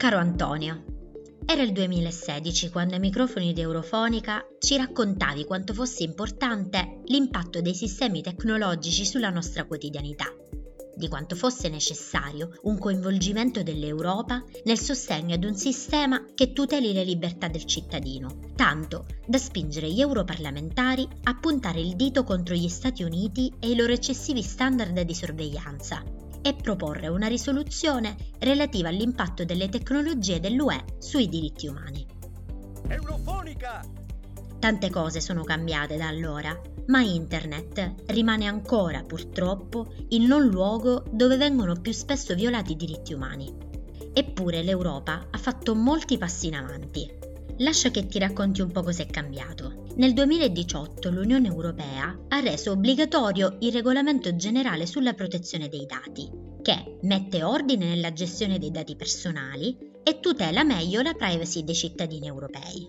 Caro Antonio, era il 2016 quando ai microfoni di Eurofonica ci raccontavi quanto fosse importante l'impatto dei sistemi tecnologici sulla nostra quotidianità, di quanto fosse necessario un coinvolgimento dell'Europa nel sostegno ad un sistema che tuteli le libertà del cittadino, tanto da spingere gli europarlamentari a puntare il dito contro gli Stati Uniti e i loro eccessivi standard di sorveglianza e proporre una risoluzione relativa all'impatto delle tecnologie dell'UE sui diritti umani. Eurofonica! Tante cose sono cambiate da allora, ma Internet rimane ancora purtroppo il non luogo dove vengono più spesso violati i diritti umani. Eppure l'Europa ha fatto molti passi in avanti. Lascia che ti racconti un po' cosa è cambiato. Nel 2018 l'Unione Europea ha reso obbligatorio il regolamento generale sulla protezione dei dati, che mette ordine nella gestione dei dati personali e tutela meglio la privacy dei cittadini europei.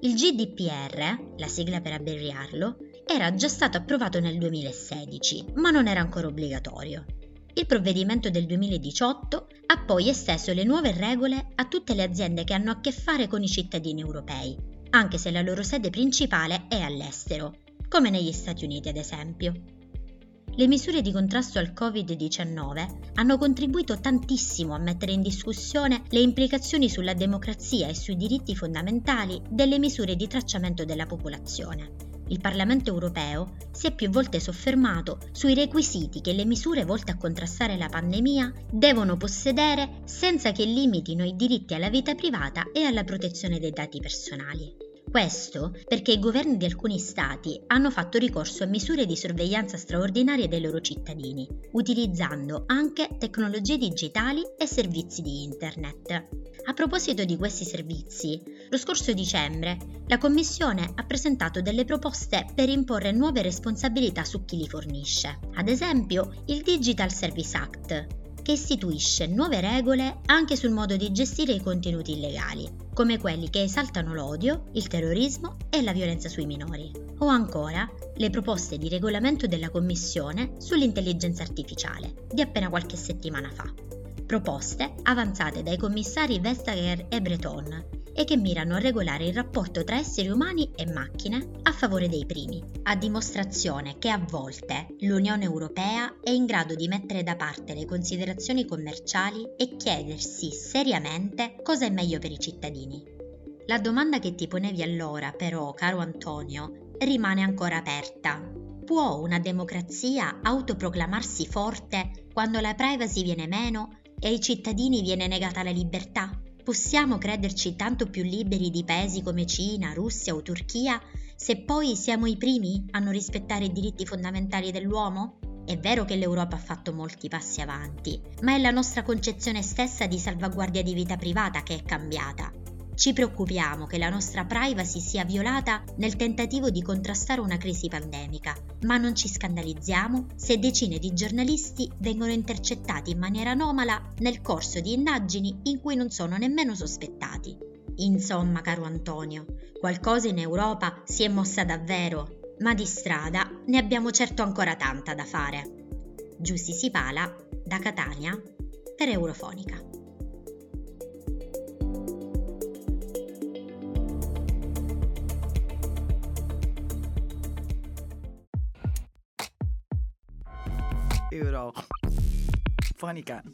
Il GDPR, la sigla per abbreviarlo, era già stato approvato nel 2016, ma non era ancora obbligatorio. Il provvedimento del 2018 ha poi esteso le nuove regole a tutte le aziende che hanno a che fare con i cittadini europei, anche se la loro sede principale è all'estero, come negli Stati Uniti ad esempio. Le misure di contrasto al Covid-19 hanno contribuito tantissimo a mettere in discussione le implicazioni sulla democrazia e sui diritti fondamentali delle misure di tracciamento della popolazione. Il Parlamento europeo si è più volte soffermato sui requisiti che le misure volte a contrastare la pandemia devono possedere senza che limitino i diritti alla vita privata e alla protezione dei dati personali. Questo perché i governi di alcuni stati hanno fatto ricorso a misure di sorveglianza straordinarie dei loro cittadini, utilizzando anche tecnologie digitali e servizi di Internet. A proposito di questi servizi, lo scorso dicembre la Commissione ha presentato delle proposte per imporre nuove responsabilità su chi li fornisce. Ad esempio, il Digital Service Act, che istituisce nuove regole anche sul modo di gestire i contenuti illegali, come quelli che esaltano l'odio, il terrorismo e la violenza sui minori. O ancora le proposte di regolamento della Commissione sull'intelligenza artificiale di appena qualche settimana fa. Proposte avanzate dai commissari Vestager e Breton e che mirano a regolare il rapporto tra esseri umani e macchine a favore dei primi, a dimostrazione che a volte l'Unione Europea è in grado di mettere da parte le considerazioni commerciali e chiedersi seriamente cosa è meglio per i cittadini. La domanda che ti ponevi allora, però, caro Antonio, rimane ancora aperta. Può una democrazia autoproclamarsi forte quando la privacy viene meno e ai cittadini viene negata la libertà? Possiamo crederci tanto più liberi di paesi come Cina, Russia o Turchia se poi siamo i primi a non rispettare i diritti fondamentali dell'uomo? È vero che l'Europa ha fatto molti passi avanti, ma è la nostra concezione stessa di salvaguardia di vita privata che è cambiata ci preoccupiamo che la nostra privacy sia violata nel tentativo di contrastare una crisi pandemica, ma non ci scandalizziamo se decine di giornalisti vengono intercettati in maniera anomala nel corso di indagini in cui non sono nemmeno sospettati. Insomma, caro Antonio, qualcosa in Europa si è mossa davvero, ma di strada ne abbiamo certo ancora tanta da fare. Giussi Sipala, da Catania, per Eurofonica. Funny cat.